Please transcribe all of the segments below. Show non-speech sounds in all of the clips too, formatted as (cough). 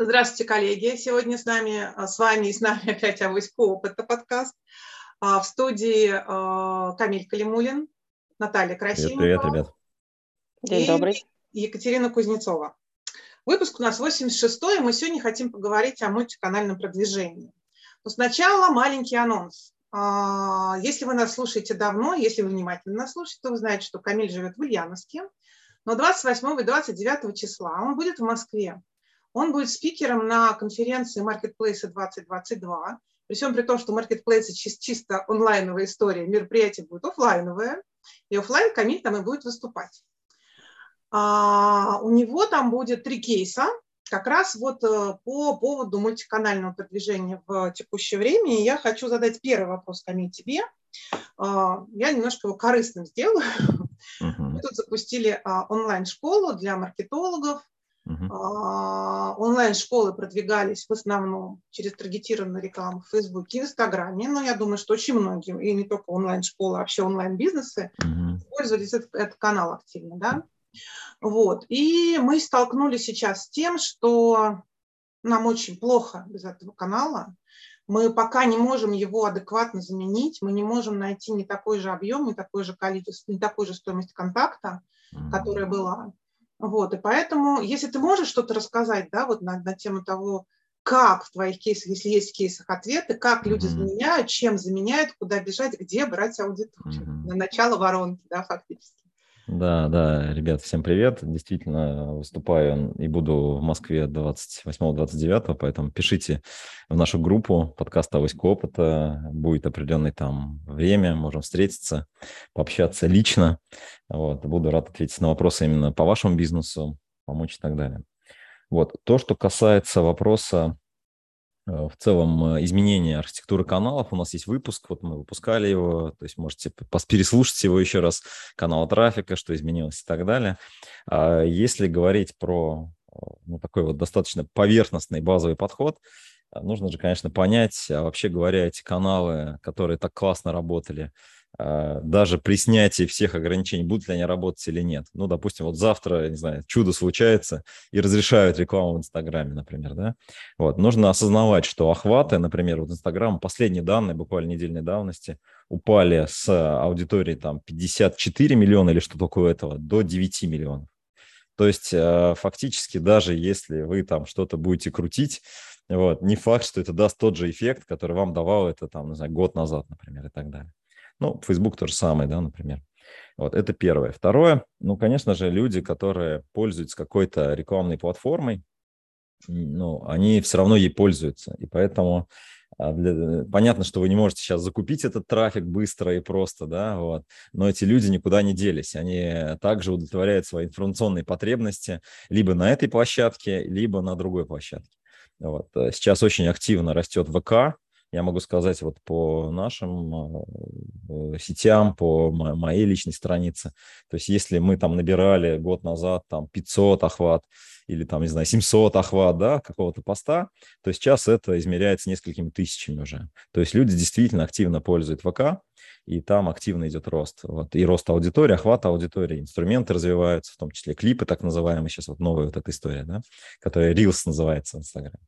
Здравствуйте, коллеги. Сегодня с нами, а, с вами и с нами (laughs) опять Авоська Опыта подкаст. А, в студии а, Камиль Калимулин, Наталья Красильникова. Привет, привет, ребят. День добрый. Екатерина Кузнецова. Выпуск у нас 86-й, и мы сегодня хотим поговорить о мультиканальном продвижении. Но сначала маленький анонс. Если вы нас слушаете давно, если вы внимательно нас слушаете, то вы знаете, что Камиль живет в Ульяновске. Но 28 и 29 числа он будет в Москве он будет спикером на конференции Marketplace 2022. При всем при том, что Marketplace чисто онлайновая история, мероприятие будет офлайновое, и офлайн Камиль там и будет выступать. А, у него там будет три кейса, как раз вот э, по поводу мультиканального продвижения в текущее время. И я хочу задать первый вопрос, Камиль, тебе. А, я немножко его корыстным сделаю. Uh-huh. Мы тут запустили а, онлайн-школу для маркетологов, Uh-huh. Онлайн-школы продвигались в основном через таргетированную рекламу в Фейсбуке и Инстаграме, но я думаю, что очень многие, и не только онлайн-школы, а вообще онлайн-бизнесы uh-huh. использовались этот, этот канал активно, да. Вот. И мы столкнулись сейчас с тем, что нам очень плохо без этого канала. Мы пока не можем его адекватно заменить, мы не можем найти не такой же объем, не такое же количество, не такую же стоимость контакта, uh-huh. которая была. Вот, и поэтому, если ты можешь что-то рассказать, да, вот на, на тему того, как в твоих кейсах, если есть в кейсах ответы, как люди mm-hmm. заменяют, чем заменяют, куда бежать, где брать аудиторию. Mm-hmm. На начало воронки, да, фактически. Да, да, ребят, всем привет. Действительно, выступаю и буду в Москве 28-29, поэтому пишите в нашу группу подкаста «Авоська опыта». Будет определенное там время, можем встретиться, пообщаться лично. Вот, буду рад ответить на вопросы именно по вашему бизнесу, помочь и так далее. Вот, то, что касается вопроса в целом э, изменение архитектуры каналов. У нас есть выпуск, вот мы выпускали его, то есть можете переслушать его еще раз, канала трафика, что изменилось и так далее. А если говорить про э, ну, такой вот достаточно поверхностный базовый подход, нужно же, конечно, понять, а вообще говоря, эти каналы, которые так классно работали, даже при снятии всех ограничений, будут ли они работать или нет. Ну, допустим, вот завтра, не знаю, чудо случается и разрешают рекламу в Инстаграме, например, да. Вот, нужно осознавать, что охваты, например, вот Инстаграм, последние данные, буквально недельной давности, упали с аудитории там 54 миллиона или что такое этого до 9 миллионов. То есть а, фактически даже если вы там что-то будете крутить, вот, не факт, что это даст тот же эффект, который вам давал это там, не знаю, год назад, например, и так далее. Ну, Facebook то же самое, да, например. Вот, это первое. Второе, ну, конечно же, люди, которые пользуются какой-то рекламной платформой, ну, они все равно ей пользуются. И поэтому а, для... понятно, что вы не можете сейчас закупить этот трафик быстро и просто, да, вот, но эти люди никуда не делись. Они также удовлетворяют свои информационные потребности либо на этой площадке, либо на другой площадке. Вот. Сейчас очень активно растет ВК, я могу сказать вот по нашим э, сетям, по моей личной странице. То есть если мы там набирали год назад там 500 охват или там, не знаю, 700 охват, да, какого-то поста, то сейчас это измеряется несколькими тысячами уже. То есть люди действительно активно пользуют ВК, и там активно идет рост. Вот, и рост аудитории, охват аудитории, инструменты развиваются, в том числе клипы так называемые, сейчас вот новая вот эта история, да, которая Reels называется в Инстаграме.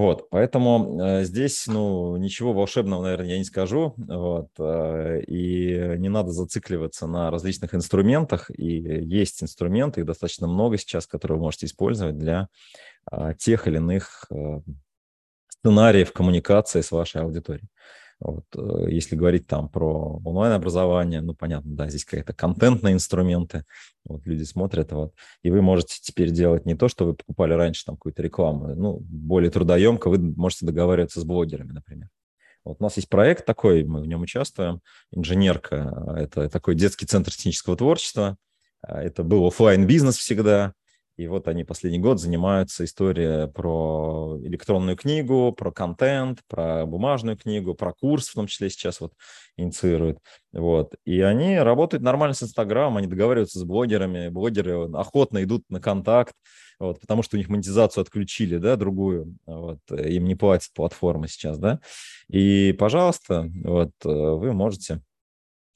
Вот, поэтому э, здесь, ну, ничего волшебного, наверное, я не скажу, вот, э, и не надо зацикливаться на различных инструментах, и есть инструменты, их достаточно много сейчас, которые вы можете использовать для э, тех или иных э, сценариев коммуникации с вашей аудиторией. Вот, э, если говорить там про онлайн-образование, ну, понятно, да, здесь какие-то контентные инструменты, вот люди смотрят, вот, и вы можете теперь делать не то, что вы покупали раньше там какую-то рекламу, ну, более трудоемко, вы можете договариваться с блогерами, например. Вот у нас есть проект такой, мы в нем участвуем, «Инженерка», это такой детский центр технического творчества, это был офлайн бизнес всегда, и вот они последний год занимаются историей про электронную книгу, про контент, про бумажную книгу, про курс в том числе сейчас вот инициируют. Вот. И они работают нормально с Инстаграмом, они договариваются с блогерами, блогеры охотно идут на контакт, вот, потому что у них монетизацию отключили, да, другую, вот, им не платит платформа сейчас, да. И, пожалуйста, вот, вы можете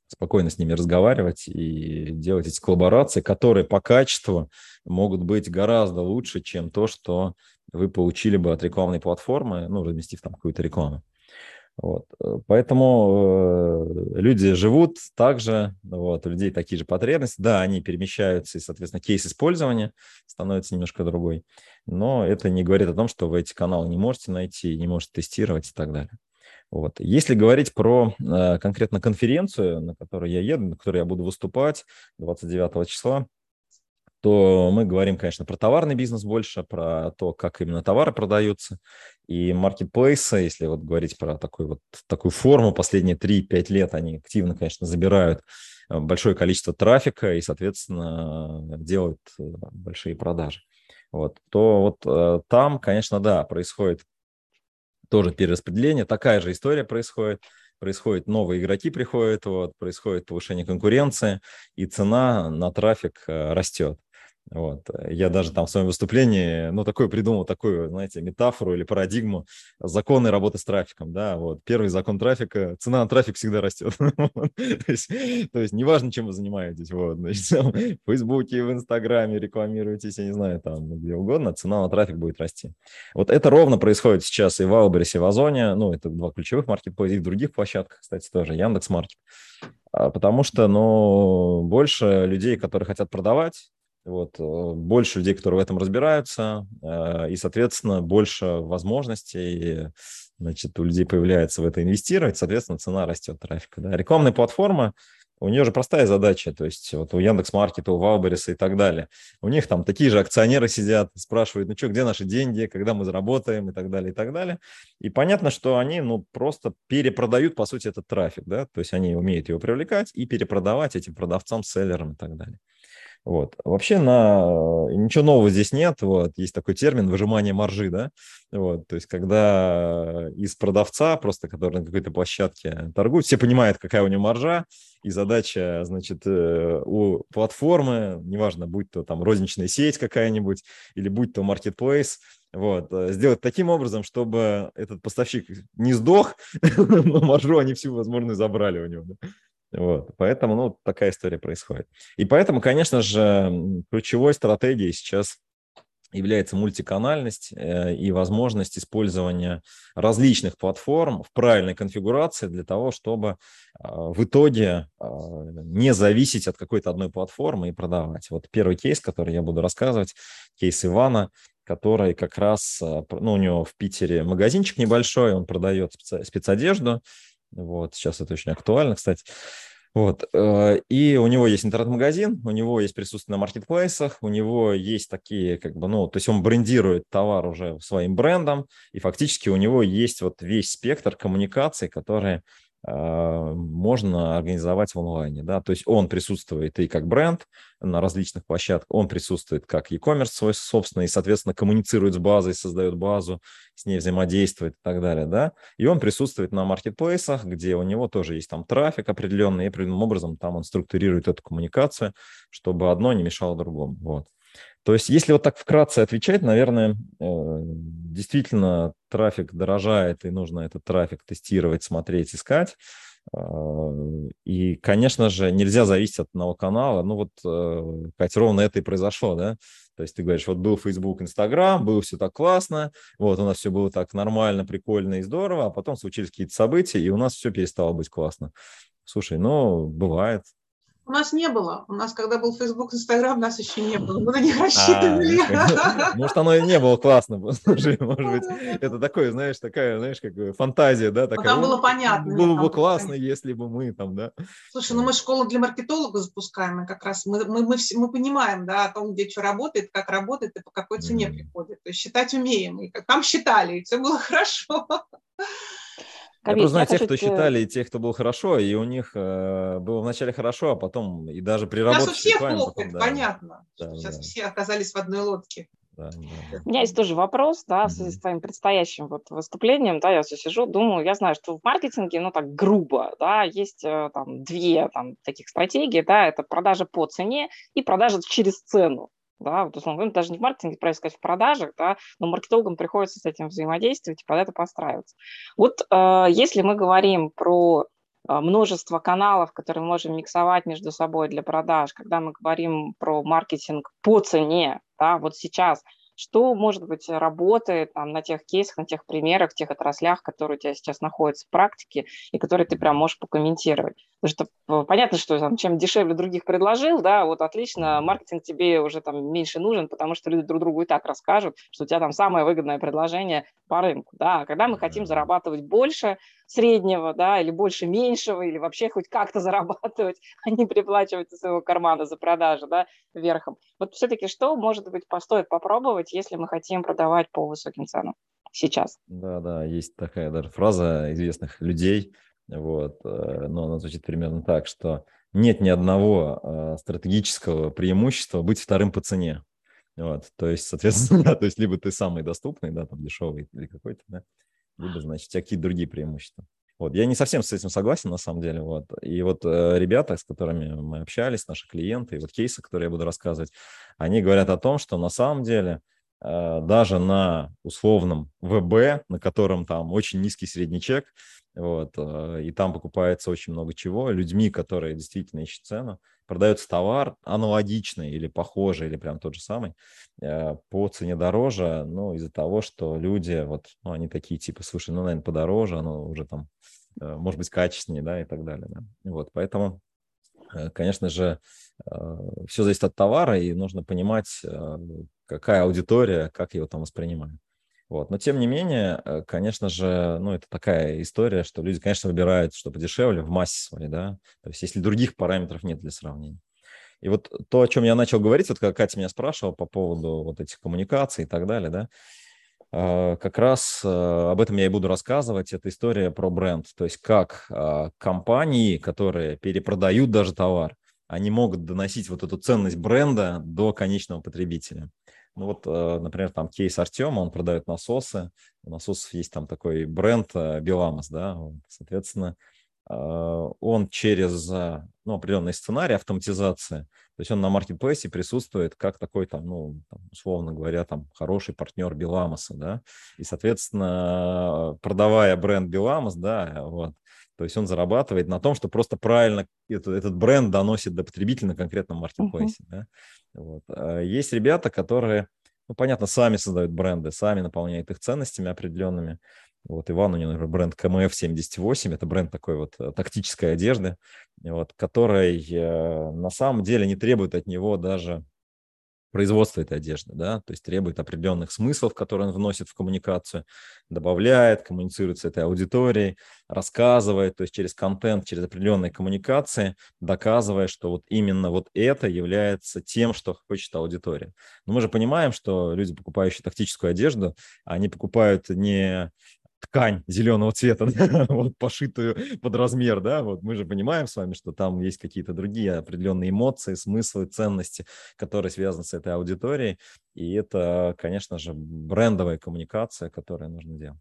спокойно с ними разговаривать и делать эти коллаборации, которые по качеству могут быть гораздо лучше, чем то, что вы получили бы от рекламной платформы, ну, разместив там какую-то рекламу. Вот. Поэтому э, люди живут также, вот, у людей такие же потребности. Да, они перемещаются, и, соответственно, кейс использования становится немножко другой. Но это не говорит о том, что вы эти каналы не можете найти, не можете тестировать и так далее. Вот. Если говорить про э, конкретно конференцию, на которую я еду, на которой я буду выступать 29 числа, то мы говорим, конечно, про товарный бизнес больше, про то, как именно товары продаются. И маркетплейсы, если вот говорить про такой вот, такую форму, последние 3-5 лет они активно, конечно, забирают э, большое количество трафика и, соответственно, делают э, большие продажи. Вот, то вот э, там, конечно, да, происходит тоже перераспределение, такая же история происходит происходит, новые игроки приходят, вот, происходит повышение конкуренции, и цена на трафик растет. Вот. Я даже там в своем выступлении, ну, такой придумал такую, знаете, метафору или парадигму законы работы с трафиком, да, вот. Первый закон трафика, цена на трафик всегда растет. (laughs) то, есть, неважно, чем вы занимаетесь, вот, значит, в Фейсбуке, в Инстаграме рекламируетесь, я не знаю, там, где угодно, цена на трафик будет расти. Вот это ровно происходит сейчас и в Wildberries, и в Озоне, ну, это два ключевых маркетплейса, и в других площадках, кстати, тоже, Яндекс.Маркет. А, потому что, ну, больше людей, которые хотят продавать, вот, э, больше людей, которые в этом разбираются, э, и, соответственно, больше возможностей значит, у людей появляется в это инвестировать, соответственно, цена растет трафика. Да. Рекламная платформа, у нее же простая задача, то есть вот у Яндекс.Маркета, у Валбериса и так далее. У них там такие же акционеры сидят, спрашивают, ну что, где наши деньги, когда мы заработаем и так далее, и так далее. И понятно, что они, ну, просто перепродают, по сути, этот трафик, да, то есть они умеют его привлекать и перепродавать этим продавцам, селлерам и так далее. Вот. Вообще на... ничего нового здесь нет. Вот. Есть такой термин выжимание маржи, да? Вот. То есть когда из продавца, просто который на какой-то площадке торгует, все понимают, какая у него маржа, и задача, значит, э, у платформы, неважно, будь то там розничная сеть какая-нибудь, или будь то marketplace, вот, э, сделать таким образом, чтобы этот поставщик не сдох, (laughs) но маржу они всю возможную забрали у него. Вот, поэтому, ну, такая история происходит. И поэтому, конечно же, ключевой стратегией сейчас является мультиканальность э, и возможность использования различных платформ в правильной конфигурации для того, чтобы а, в итоге а, не зависеть от какой-то одной платформы и продавать. Вот первый кейс, который я буду рассказывать, кейс Ивана, который как раз, а, ну, у него в Питере магазинчик небольшой, он продает спецодежду, вот, сейчас это очень актуально, кстати. Вот. Э, и у него есть интернет-магазин, у него есть присутствие на маркетплейсах, у него есть такие, как бы, ну, то есть он брендирует товар уже своим брендом, и фактически у него есть вот весь спектр коммуникаций, которые можно организовать в онлайне. Да? То есть он присутствует и как бренд на различных площадках, он присутствует как e-commerce свой собственный, и, соответственно, коммуницирует с базой, создает базу, с ней взаимодействует и так далее. Да? И он присутствует на маркетплейсах, где у него тоже есть там трафик определенный, и определенным образом там он структурирует эту коммуникацию, чтобы одно не мешало другому. Вот. То есть, если вот так вкратце отвечать, наверное, э, действительно трафик дорожает, и нужно этот трафик тестировать, смотреть, искать. Э, и, конечно же, нельзя зависеть от одного канала. Ну вот, э, Катя, ровно это и произошло, да? То есть ты говоришь, вот был Facebook, Instagram, было все так классно, вот у нас все было так нормально, прикольно и здорово, а потом случились какие-то события, и у нас все перестало быть классно. Слушай, ну, бывает, у нас не было. У нас, когда был Facebook, Instagram, нас еще не было. Мы на них а, рассчитывали. может, оно и не было классно. может быть, (laughs) это такое, знаешь, такая, знаешь, как фантазия, да? Такая, там было понятно. Было бы классно, если бы мы там, да. Слушай, ну мы школу для маркетолога запускаем, и как раз мы, мы, мы, мы понимаем, да, о том, где что работает, как работает и по какой цене приходит. То есть считать умеем. И там считали, и все было (laughs) хорошо. Ковид. Я просто знаю тех, хочу... кто считали, и тех, кто был хорошо, и у них э, было вначале хорошо, а потом и даже при работе... Сейчас у всех плохо, потом, да. понятно. Да, Сейчас да. все оказались в одной лодке. Да, да. У меня есть тоже вопрос, да, в связи с твоим предстоящим вот выступлением, да, я все сижу, думаю, я знаю, что в маркетинге, ну так грубо, да, есть э, там две там таких стратегии, да, это продажа по цене и продажа через цену, да, вот, условно даже не в маркетинге, правильно сказать, в продажах, да, но маркетологам приходится с этим взаимодействовать и под это подстраиваться. Вот э, если мы говорим про а, множество каналов, которые мы можем миксовать между собой для продаж, когда мы говорим про маркетинг по цене, да, вот сейчас – что, может быть, работает там, на тех кейсах, на тех примерах, тех отраслях, которые у тебя сейчас находятся в практике, и которые ты прям можешь покомментировать. Потому что э, понятно, что там, чем дешевле других предложил, да, вот отлично, маркетинг тебе уже там меньше нужен, потому что люди друг другу и так расскажут, что у тебя там самое выгодное предложение по рынку, да. А когда мы хотим зарабатывать больше среднего, да, или больше меньшего, или вообще хоть как-то зарабатывать, (laughs) а не приплачивать из своего кармана за продажу, да, верхом. Вот все-таки что, может быть, стоит попробовать, если мы хотим продавать по высоким ценам сейчас? Да, да, есть такая даже фраза известных людей, вот, э, но она звучит примерно так, что нет ни одного э, стратегического преимущества быть вторым по цене. Вот, то есть, соответственно, да, (laughs) то есть либо ты самый доступный, да, там дешевый или какой-то, да, либо, значит, какие-то другие преимущества. Вот, я не совсем с этим согласен, на самом деле, вот. И вот э, ребята, с которыми мы общались, наши клиенты, и вот кейсы, которые я буду рассказывать, они говорят о том, что на самом деле даже на условном ВБ, на котором там очень низкий средний чек, вот, э, и там покупается очень много чего. Людьми, которые действительно ищут цену, продается товар аналогичный или похожий, или прям тот же самый, э, по цене дороже, ну, из-за того, что люди, вот, ну, они такие, типа, слушай, ну, наверное, подороже, оно уже там, э, может быть, качественнее, да, и так далее, да. Вот, поэтому, конечно же, все зависит от товара, и нужно понимать, какая аудитория, как его там воспринимает. Вот. Но тем не менее, э, конечно же, ну, это такая история, что люди, конечно, выбирают, что подешевле в массе своей, да, то есть если других параметров нет для сравнения. И вот то, о чем я начал говорить, вот как Катя меня спрашивала по поводу вот этих коммуникаций и так далее, да, э, как раз э, об этом я и буду рассказывать. Это история про бренд, то есть как компании, которые перепродают даже товар, они могут доносить вот эту ценность бренда до конечного потребителя. Ну вот, э, например, там кейс Артема, он продает насосы. У насосов есть там такой бренд Беламос, да, соответственно, э, он через ну, определенный сценарий автоматизации, то есть он на маркетплейсе присутствует как такой там, ну, условно говоря, там хороший партнер Беламоса, да, и, соответственно, продавая бренд Беламос, да, вот, то есть он зарабатывает на том, что просто правильно этот, этот бренд доносит до потребителя на конкретном маркетплейсе. Uh-huh. Да? Вот. А есть ребята, которые, ну, понятно, сами создают бренды, сами наполняют их ценностями определенными. Вот Иван, у него, например, бренд КМФ-78, это бренд такой вот э, тактической одежды, вот, который э, на самом деле не требует от него даже производства этой одежды, да, то есть требует определенных смыслов, которые он вносит в коммуникацию, добавляет, коммуницирует с этой аудиторией, рассказывает, то есть через контент, через определенные коммуникации, доказывая, что вот именно вот это является тем, что хочет аудитория. Но мы же понимаем, что люди, покупающие тактическую одежду, они покупают не ткань зеленого цвета, (laughs) вот, пошитую под размер, да, вот мы же понимаем с вами, что там есть какие-то другие определенные эмоции, смыслы, ценности, которые связаны с этой аудиторией, и это, конечно же, брендовая коммуникация, которую нужно делать.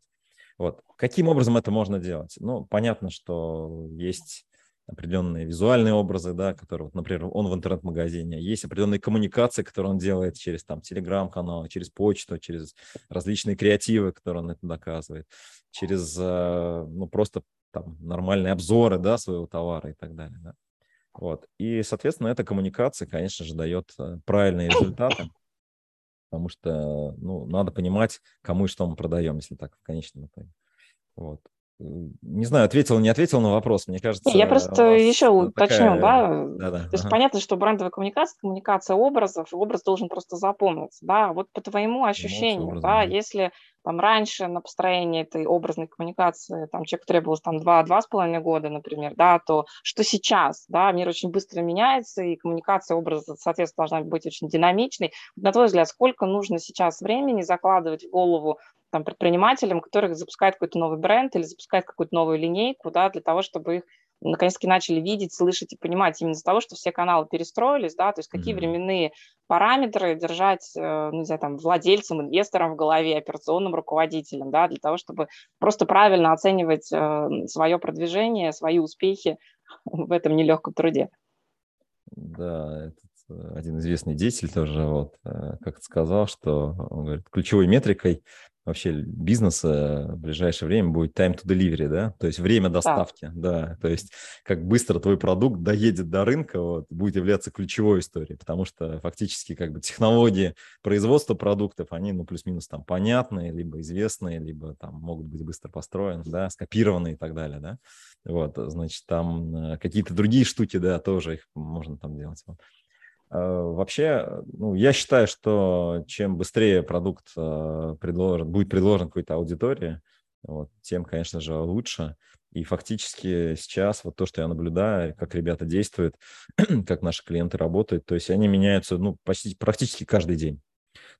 Вот. Каким образом это можно делать? Ну, понятно, что есть определенные визуальные образы, да, которые, вот, например, он в интернет-магазине, есть определенные коммуникации, которые он делает через там телеграм-канал, через почту, через различные креативы, которые он это доказывает, через, э, ну, просто там нормальные обзоры, да, своего товара и так далее, да. Вот. И, соответственно, эта коммуникация, конечно же, дает э, правильные результаты, потому что, ну, надо понимать, кому и что мы продаем, если так в конечном итоге. Вот не знаю, ответил, не ответил на вопрос, мне кажется. Я просто еще уточню, да? да, да. То есть ага. понятно, что брендовая коммуникация, коммуникация образов, образ должен просто запомниться, да? Вот по твоему ощущению, образом, да, да, если там раньше на построение этой образной коммуникации там человеку требовалось там два-два с половиной года, например, да, то что сейчас, да, мир очень быстро меняется, и коммуникация образа, соответственно, должна быть очень динамичной. На твой взгляд, сколько нужно сейчас времени закладывать в голову там, предпринимателям, которые запускают какой-то новый бренд или запускают какую-то новую линейку, да, для того, чтобы их наконец-таки начали видеть, слышать и понимать именно из-за того, что все каналы перестроились, да, то есть какие mm-hmm. временные параметры держать, э, ну, не знаю, там, владельцам, инвесторам в голове, операционным руководителям, да, для того, чтобы просто правильно оценивать э, свое продвижение, свои успехи в этом нелегком труде. Да, этот э, один известный деятель тоже вот как сказал, что он говорит, ключевой метрикой вообще бизнеса в ближайшее время будет time to delivery, да, то есть время доставки, да, да. то есть как быстро твой продукт доедет до рынка, вот, будет являться ключевой историей, потому что фактически как бы технологии производства продуктов, они, ну, плюс-минус там понятные, либо известные, либо там могут быть быстро построены, да, скопированы и так далее, да, вот, значит, там э, какие-то другие штуки, да, тоже их можно там делать, вот. Э, вообще, ну, я считаю, что чем быстрее продукт э, предложен, будет предложен какой-то аудитории, вот, тем, конечно же, лучше. И фактически сейчас вот то, что я наблюдаю, как ребята действуют, (clears throat) как наши клиенты работают, то есть они меняются ну, почти, практически каждый день.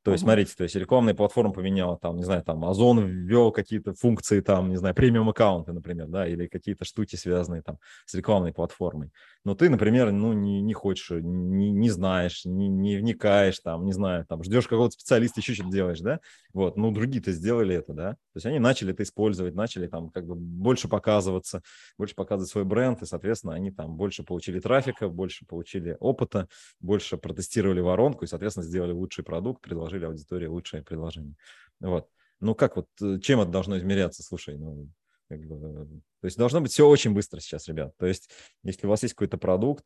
То есть, смотрите, то есть рекламная платформа поменяла, там, не знаю, там, Озон ввел какие-то функции, там, не знаю, премиум аккаунты, например, да, или какие-то штуки, связанные там с рекламной платформой. Но ты, например, ну, не, не хочешь, не, не знаешь, не, не вникаешь, там, не знаю, там, ждешь какого-то специалиста, еще что-то делаешь, да, вот, ну, другие-то сделали это, да, то есть они начали это использовать, начали там как бы больше показываться, больше показывать свой бренд, и, соответственно, они там больше получили трафика, больше получили опыта, больше протестировали воронку и, соответственно, сделали лучший продукт, предложили аудитории лучшее предложение. Вот. Ну как вот, э, чем это должно измеряться? Слушай, ну, как бы, то есть должно быть все очень быстро сейчас, ребят. То есть если у вас есть какой-то продукт,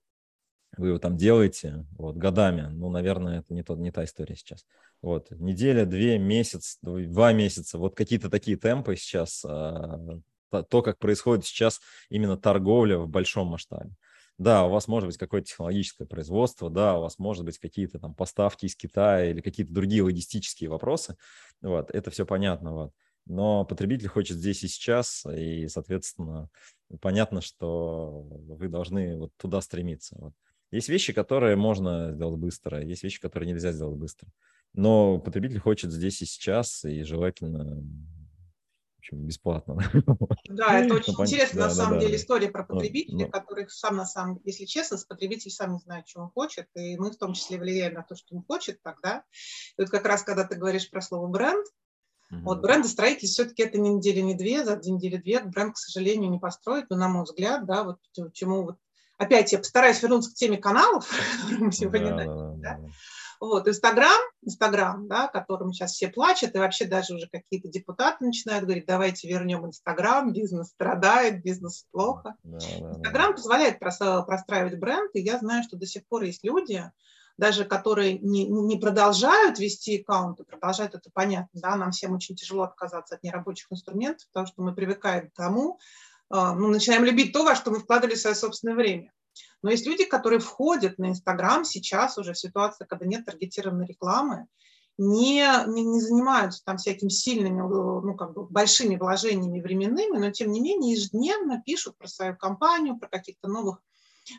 вы его там делаете вот, годами, ну, наверное, это не, то, не та история сейчас. Вот, неделя, две, месяц, два месяца, вот какие-то такие темпы сейчас, а, то, как происходит сейчас именно торговля в большом масштабе. Да, у вас может быть какое-то технологическое производство, да, у вас может быть какие-то там поставки из Китая или какие-то другие логистические вопросы. Вот, это все понятно. Вот. Но потребитель хочет здесь и сейчас, и, соответственно, понятно, что вы должны вот туда стремиться. Вот. Есть вещи, которые можно сделать быстро, есть вещи, которые нельзя сделать быстро. Но потребитель хочет здесь и сейчас, и желательно общем, бесплатно. Да, это (laughs) очень интересно, на самом деле, история про потребителя, который сам, на самом если честно, потребитель сам не знает, чего он хочет, и мы в том числе влияем на то, что он хочет тогда. И вот как раз, когда ты говоришь про слово бренд, Угу. Вот брендостроитель все-таки это не неделя, не две, за неделю-две бренд, к сожалению, не построить, но, на мой взгляд, да, вот чему вот опять я постараюсь вернуться к теме каналов, (laughs) мы сегодня да, да, да. Вот, Инстаграм, Инстаграм, да, которым сейчас все плачут, и вообще даже уже какие-то депутаты начинают говорить, давайте вернем Инстаграм, бизнес страдает, бизнес плохо. Инстаграм позволяет простраивать бренд, и я знаю, что до сих пор есть люди, даже которые не, не продолжают вести аккаунты, продолжают это понятно, да, нам всем очень тяжело отказаться от нерабочих инструментов, потому что мы привыкаем к тому, а, ну, начинаем любить то, во что мы вкладывали свое собственное время. Но есть люди, которые входят на Инстаграм сейчас уже в ситуации, когда нет таргетированной рекламы, не, не, не занимаются там всякими сильными, ну, как бы большими вложениями временными, но тем не менее ежедневно пишут про свою компанию, про каких-то новых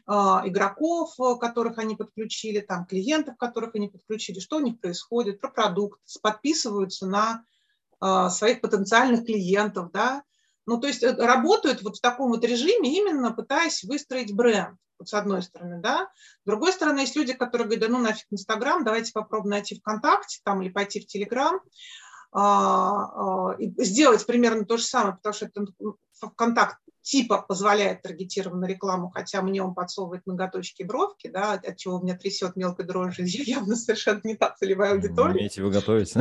э, игроков, которых они подключили, там, клиентов, которых они подключили, что у них происходит, про продукт, подписываются на э, своих потенциальных клиентов, да, ну, то есть э, работают вот в таком вот режиме, именно пытаясь выстроить бренд, вот с одной стороны, да. С другой стороны, есть люди, которые говорят, да ну нафиг Инстаграм, давайте попробуем найти ВКонтакте там или пойти в Телеграм, сделать примерно то же самое, потому что это ну, ВКонтакт типа позволяет таргетированную рекламу, хотя мне он подсовывает ноготочки и бровки, да, от чего у меня трясет мелкой дрожью, (laughs) явно совершенно не та целевая аудитория. Умеете вы готовить.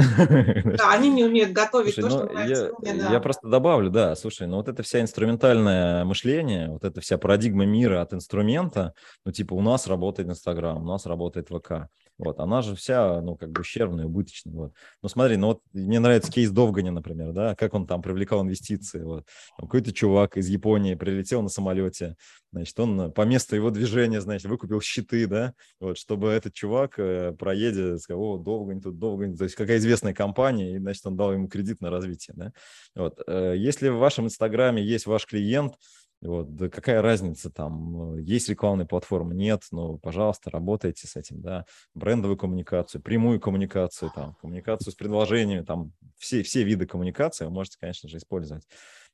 Да, они не умеют готовить слушай, то, ну, что я, мне, да. я просто добавлю, да, слушай, ну вот это вся инструментальное мышление, вот эта вся парадигма мира от инструмента, ну типа у нас работает Инстаграм, у нас работает ВК. Вот, она же вся, ну, как бы ущербная, убыточная. Вот. Ну, смотри, ну вот мне нравится кейс Довгани, например, да, как он там привлекал инвестиции. Вот. Какой-то чувак из Японии прилетел на самолете, значит, он по месту его движения, значит, выкупил щиты, да, вот, чтобы этот чувак э, проедет, сказал, о, Довгань тут, Довгань, то есть какая известная компания, и, значит, он дал ему кредит на развитие, да. Вот. Э, если в вашем Инстаграме есть ваш клиент, вот, да какая разница там, э, есть рекламная платформа, нет, ну, пожалуйста, работайте с этим, да, брендовую коммуникацию, прямую коммуникацию, там, коммуникацию с предложениями, там, все, все виды коммуникации вы можете, конечно же, использовать.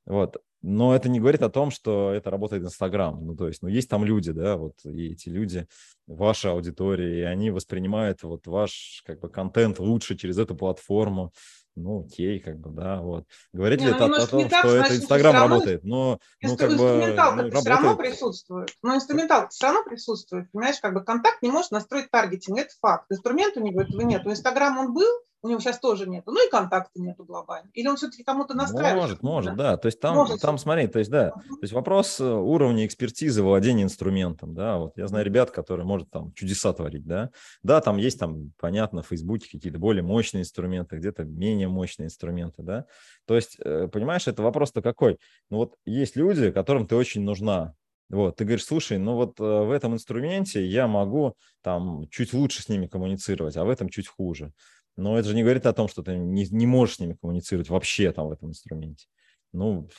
Вот. Но это не говорит о том, что это работает Инстаграм. Ну, то есть, ну, есть там люди, да, вот, и эти люди, ваша аудитория, и они воспринимают вот ваш, как бы, контент лучше через эту платформу ну, окей, как бы, да, вот. Говорит не, ли ну, это о том, так, что значит, это Инстаграм работает? Но, ну, как бы, ну, работает. все равно присутствует. Но инструментал все равно присутствует, понимаешь, как бы контакт не может настроить таргетинг, это факт. Инструмент у него этого нет. У Инстаграма он был, у него сейчас тоже нету. Ну и контакта нету глобально. Или он все-таки кому-то настраивает? Может, может, да. То есть там, может, там смотри, то есть да, то есть вопрос э, уровня экспертизы владения инструментом, да. Вот я знаю ребят, которые может там чудеса творить, да. Да, там есть там, понятно, в Фейсбуке какие-то более мощные инструменты, где-то менее мощные инструменты, да. То есть, э, понимаешь, это вопрос-то какой? Ну вот есть люди, которым ты очень нужна, вот, ты говоришь, слушай, ну вот э, в этом инструменте я могу там чуть лучше с ними коммуницировать, а в этом чуть хуже. Но это же не говорит о том, что ты не, не можешь с ними коммуницировать вообще там в этом инструменте. Ну,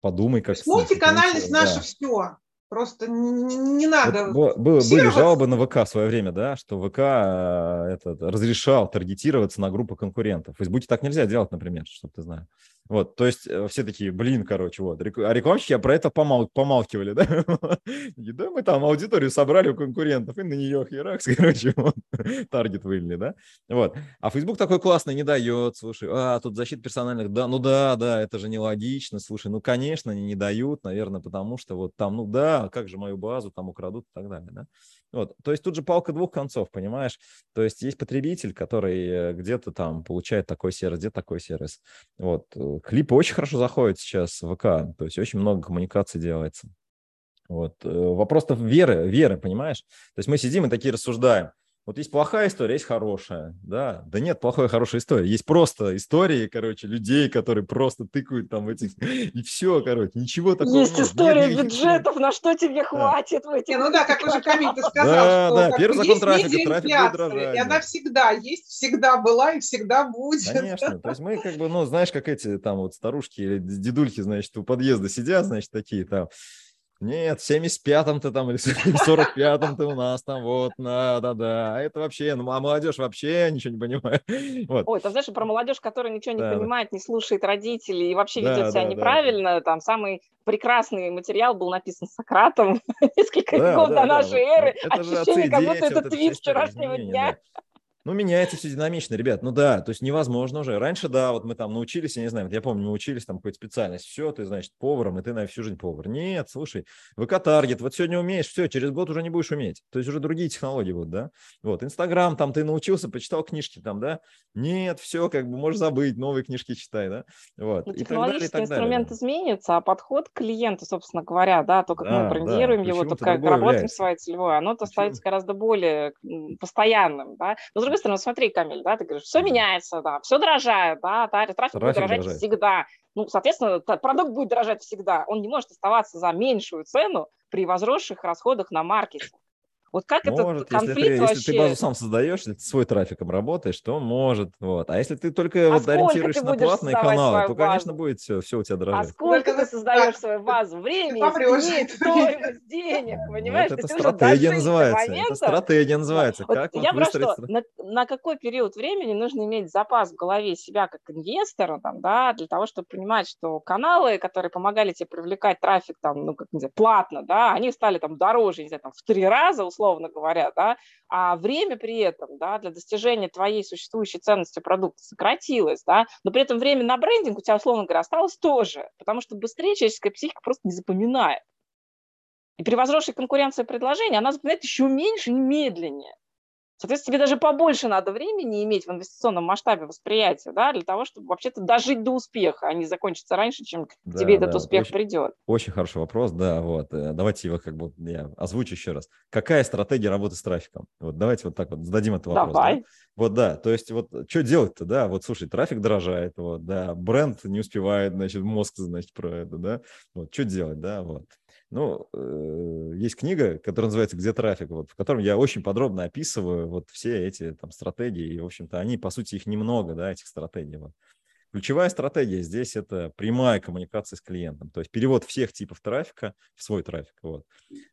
подумай, как... Мультиканальность наша да. все. Просто не, не надо. Вот, было, были жалобы на ВК в свое время, да, что ВК э, этот, разрешал таргетироваться на группы конкурентов. В Фейсбуке так нельзя делать, например, чтобы ты знал. Вот, то есть э, все такие, блин, короче, вот. А рекламщики а про это помал, помалкивали, (laughs) да? И да, мы там аудиторию собрали у конкурентов и на нее херакс, (laughs) короче, вот, таргет вылили, да? Вот. А Facebook такой классный не дает, слушай, а, тут защита персональных, да, ну да, да, это же нелогично, слушай, ну, конечно, они не дают, наверное, потому что вот там, ну да, как же мою базу там украдут и так далее, да? Вот. То есть тут же палка двух концов, понимаешь? То есть есть потребитель, который э, где-то там получает такой сервис, где такой сервис. Вот. Э, клипы очень хорошо заходят сейчас в ВК, то есть очень много коммуникаций делается. Вот. Э, вопрос-то веры, веры, понимаешь? То есть мы сидим и такие рассуждаем. Вот есть плохая история, есть хорошая, да. Да нет плохой, хорошей истории. Есть просто истории, короче, людей, которые просто тыкают там этих, и все, короче, ничего такого. Есть нет. история нет, бюджетов, нет. на что тебе да. хватит в этих... Ну да, как уже Камиль ты (laughs) сказал, да, что да, первый закон трафика, трафик будет дрожать. И она всегда есть, всегда была и всегда будет. Конечно, то есть мы как бы, ну, знаешь, как эти там вот старушки или дедульки, значит, у подъезда сидят, значит, такие там, нет, в 75-м ты там или (laughs) в 45-м ты у нас там, вот, да-да-да. А это вообще, ну, а молодежь вообще ничего не понимает. (laughs) Вот. Ой, ты знаешь, про молодежь, которая ничего не да, понимает, не слушает родителей и вообще да, ведет себя да, неправильно, да. там самый прекрасный материал был написан Сократом (laughs) несколько да, веков да, до нашей да, эры. Это Ощущение, как будто это твит вчерашнего дня. Да. Ну, меняется все динамично, ребят. Ну да, то есть невозможно уже. Раньше, да, вот мы там научились, я не знаю, вот я помню, мы учились там какой-то специальность. Все, ты, значит, поваром, и ты на всю жизнь повар. Нет, слушай, ВК-таргет, вот сегодня умеешь, все, через год уже не будешь уметь. То есть уже другие технологии будут, да. Вот, Инстаграм, там ты научился, почитал книжки там, да. Нет, все, как бы можешь забыть, новые книжки читай, да. Вот. Ну, технологический далее, инструмент далее. изменится, а подход к клиенту, собственно говоря, да, то, как да, мы брендируем да, его, то, как работаем является. своей целевой, оно-то становится гораздо более постоянным, да. Но, другой стороны, смотри, Камиль, да, ты говоришь, все меняется, да, все дорожает, да, трафик, трафик будет дорожать дорожает. всегда. Ну, соответственно, продукт будет дорожать всегда. Он не может оставаться за меньшую цену при возросших расходах на маркетинг. Вот как может, этот конфликт если ты, вообще... Если ты базу сам создаешь, если ты свой трафиком работаешь, то может. Вот. А если ты только а вот ориентируешься на платные каналы, то, конечно, будет все, все у тебя дорожать. А сколько ты создаешь свою базу? Времени, нет, (laughs) стоимость денег, понимаешь? Вот это стратегия называется. Это стратегия называется. Вот как я вот что, на, на какой период времени нужно иметь запас в голове себя как инвестора, там, да, для того, чтобы понимать, что каналы, которые помогали тебе привлекать трафик, там, ну, как, не знаю, платно, да, они стали там дороже, не знаю, там, в три раза, условно, условно говоря, да, а время при этом да, для достижения твоей существующей ценности продукта сократилось, да, но при этом время на брендинг у тебя, условно говоря, осталось тоже, потому что быстрее человеческая психика просто не запоминает. И при возросшей конкуренции предложений она запоминает еще меньше и медленнее. Соответственно, тебе даже побольше надо времени иметь в инвестиционном масштабе восприятия, да, для того, чтобы вообще-то дожить до успеха, а не закончиться раньше, чем да, тебе да, этот успех очень, придет. Очень хороший вопрос, да, вот. Э, давайте его как бы я озвучу еще раз. Какая стратегия работы с трафиком? Вот давайте вот так вот зададим этот вопрос. Давай. Да? Вот, да, то есть вот что делать-то, да, вот, слушай, трафик дорожает, вот, да, бренд не успевает, значит, мозг, значит, про это, да, вот, что делать, да, вот. Ну, э, есть книга, которая называется «Где трафик?», вот, в котором я очень подробно описываю вот все эти там стратегии, и, в общем-то, они, по сути, их немного, да, этих стратегий. Вот. Ключевая стратегия здесь – это прямая коммуникация с клиентом, то есть перевод всех типов трафика в свой трафик. Вот.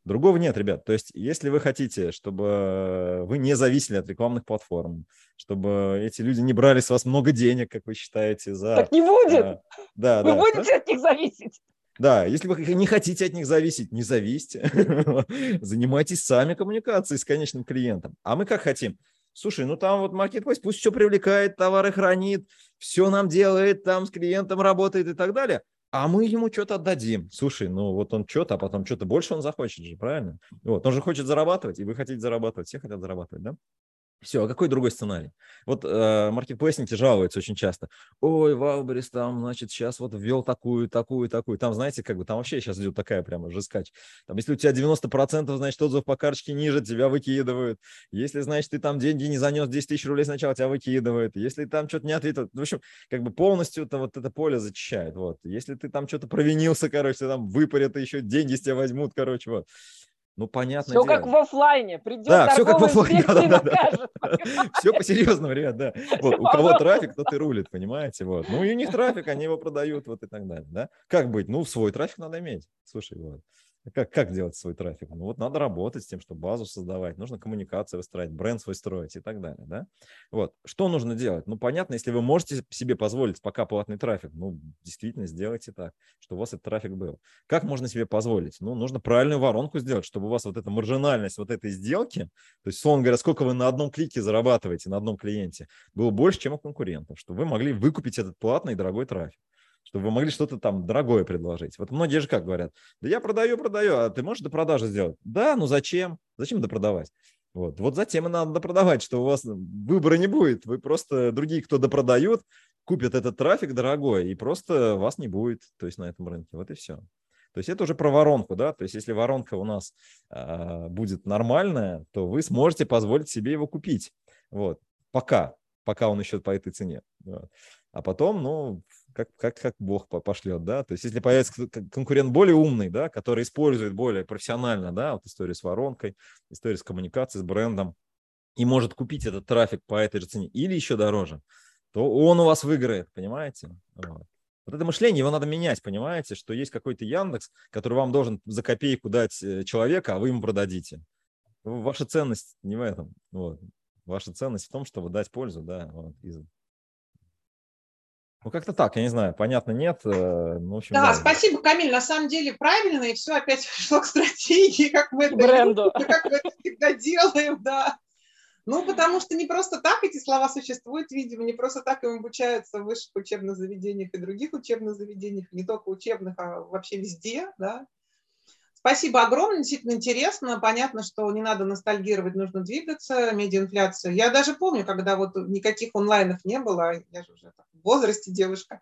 Другого нет, ребят. То есть если вы хотите, чтобы вы не зависели от рекламных платформ, чтобы эти люди не брали с вас много денег, как вы считаете, за… Так не будет! А, да, вы да, будете да? от них зависеть. Да, если вы не хотите от них зависеть, не зависите. (laughs) Занимайтесь сами коммуникацией с конечным клиентом. А мы как хотим? Слушай, ну там вот маркетплейс пусть все привлекает, товары хранит, все нам делает, там с клиентом работает и так далее. А мы ему что-то отдадим. Слушай, ну вот он что-то, а потом что-то больше он захочет же, правильно? Вот, он же хочет зарабатывать, и вы хотите зарабатывать, все хотят зарабатывать, да? Все, а какой другой сценарий? Вот э, маркетплейсники жалуются очень часто. Ой, Валберис там, значит, сейчас вот ввел такую, такую, такую. Там, знаете, как бы там вообще сейчас идет такая прямо жескач. Там, если у тебя 90%, значит, отзыв по карточке ниже, тебя выкидывают. Если, значит, ты там деньги не занес 10 тысяч рублей сначала, тебя выкидывают. Если там что-то не ответил, в общем, как бы полностью это вот это поле зачищает. Вот. Если ты там что-то провинился, короче, там выпарят, еще деньги с тебя возьмут, короче, вот. Ну, понятно. Все дело. как в офлайне. Придет да, (laughs) все как в офлайне. Да, да, да. Все по-серьезному, ребят, да. (laughs) Вот, у кого трафик, тот и рулит, понимаете? Вот. Ну, и у них трафик, они его продают, вот и так далее. Да? Как быть? Ну, свой трафик надо иметь. Слушай, вот. Как, как делать свой трафик? Ну вот надо работать с тем, чтобы базу создавать, нужно коммуникации выстраивать, бренд свой строить и так далее. Да? Вот. Что нужно делать? Ну понятно, если вы можете себе позволить пока платный трафик, ну действительно сделайте так, чтобы у вас этот трафик был. Как можно себе позволить? Ну нужно правильную воронку сделать, чтобы у вас вот эта маржинальность вот этой сделки, то есть, словно говоря, сколько вы на одном клике зарабатываете, на одном клиенте, было больше, чем у конкурентов, чтобы вы могли выкупить этот платный и дорогой трафик чтобы вы могли что-то там дорогое предложить. Вот многие же как говорят, да я продаю, продаю, а ты можешь до продажи сделать? Да, ну зачем? Зачем допродавать? Вот, вот затем и надо допродавать, что у вас выбора не будет. Вы просто, другие, кто допродают, купят этот трафик дорогой, и просто вас не будет, то есть на этом рынке. Вот и все. То есть это уже про воронку, да, то есть если воронка у нас э, будет нормальная, то вы сможете позволить себе его купить, вот, пока, пока он еще по этой цене. Вот. А потом, ну, как, как, как Бог пошлет, да, то есть если появится конкурент более умный, да, который использует более профессионально, да, вот история с воронкой, история с коммуникацией, с брендом, и может купить этот трафик по этой же цене или еще дороже, то он у вас выиграет, понимаете? Вот. Вот это мышление, его надо менять, понимаете, что есть какой-то Яндекс, который вам должен за копейку дать э, человека, а вы ему продадите. Ваша ценность не в этом. Вот. Ваша ценность в том, чтобы дать пользу, да, вот, ну, как-то так, я не знаю, понятно, нет. Э, ну, в общем, да, да, спасибо, Камиль, на самом деле правильно, и все опять (laughs) пришло к стратегии, как мы это, Бренду. как мы это всегда делаем, да. Ну, потому что не просто так эти слова существуют, видимо, не просто так им обучаются в высших учебных заведениях и других учебных заведениях, не только учебных, а вообще везде, да. Спасибо огромное, действительно интересно. Понятно, что не надо ностальгировать, нужно двигаться, медиаинфляция. Я даже помню, когда вот никаких онлайнов не было, я же уже в возрасте девушка,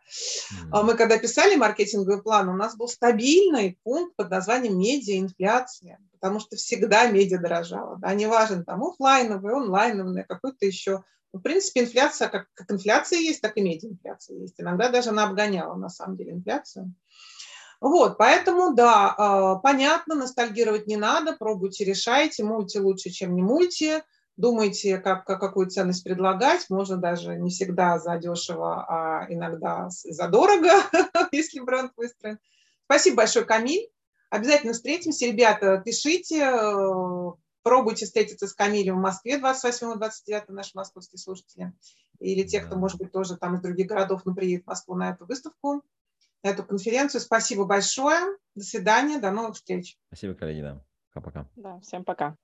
mm-hmm. мы когда писали маркетинговый план, у нас был стабильный пункт под названием медиаинфляция, потому что всегда медиа дорожала. Да, неважно, там офлайновый, онлайновый, какой-то еще. Ну, в принципе, инфляция, как, как инфляция есть, так и медиаинфляция есть. Иногда даже она обгоняла, на самом деле, инфляцию. Вот, поэтому, да, а, понятно, ностальгировать не надо, пробуйте, решайте, мульти лучше, чем не мульти, думайте, как, как, какую ценность предлагать, можно даже не всегда за дешево, а иногда за дорого, (laughs) если бренд выстроен. Спасибо большое, Камиль. Обязательно встретимся. Ребята, пишите, э, пробуйте встретиться с Камилем в Москве 28-29, наши московские слушатели. Или те, кто, может быть, тоже там из других городов, но приедет в Москву на эту выставку эту конференцию. Спасибо большое. До свидания. До новых встреч. Спасибо, коллеги. Да. Пока-пока. Да, всем пока.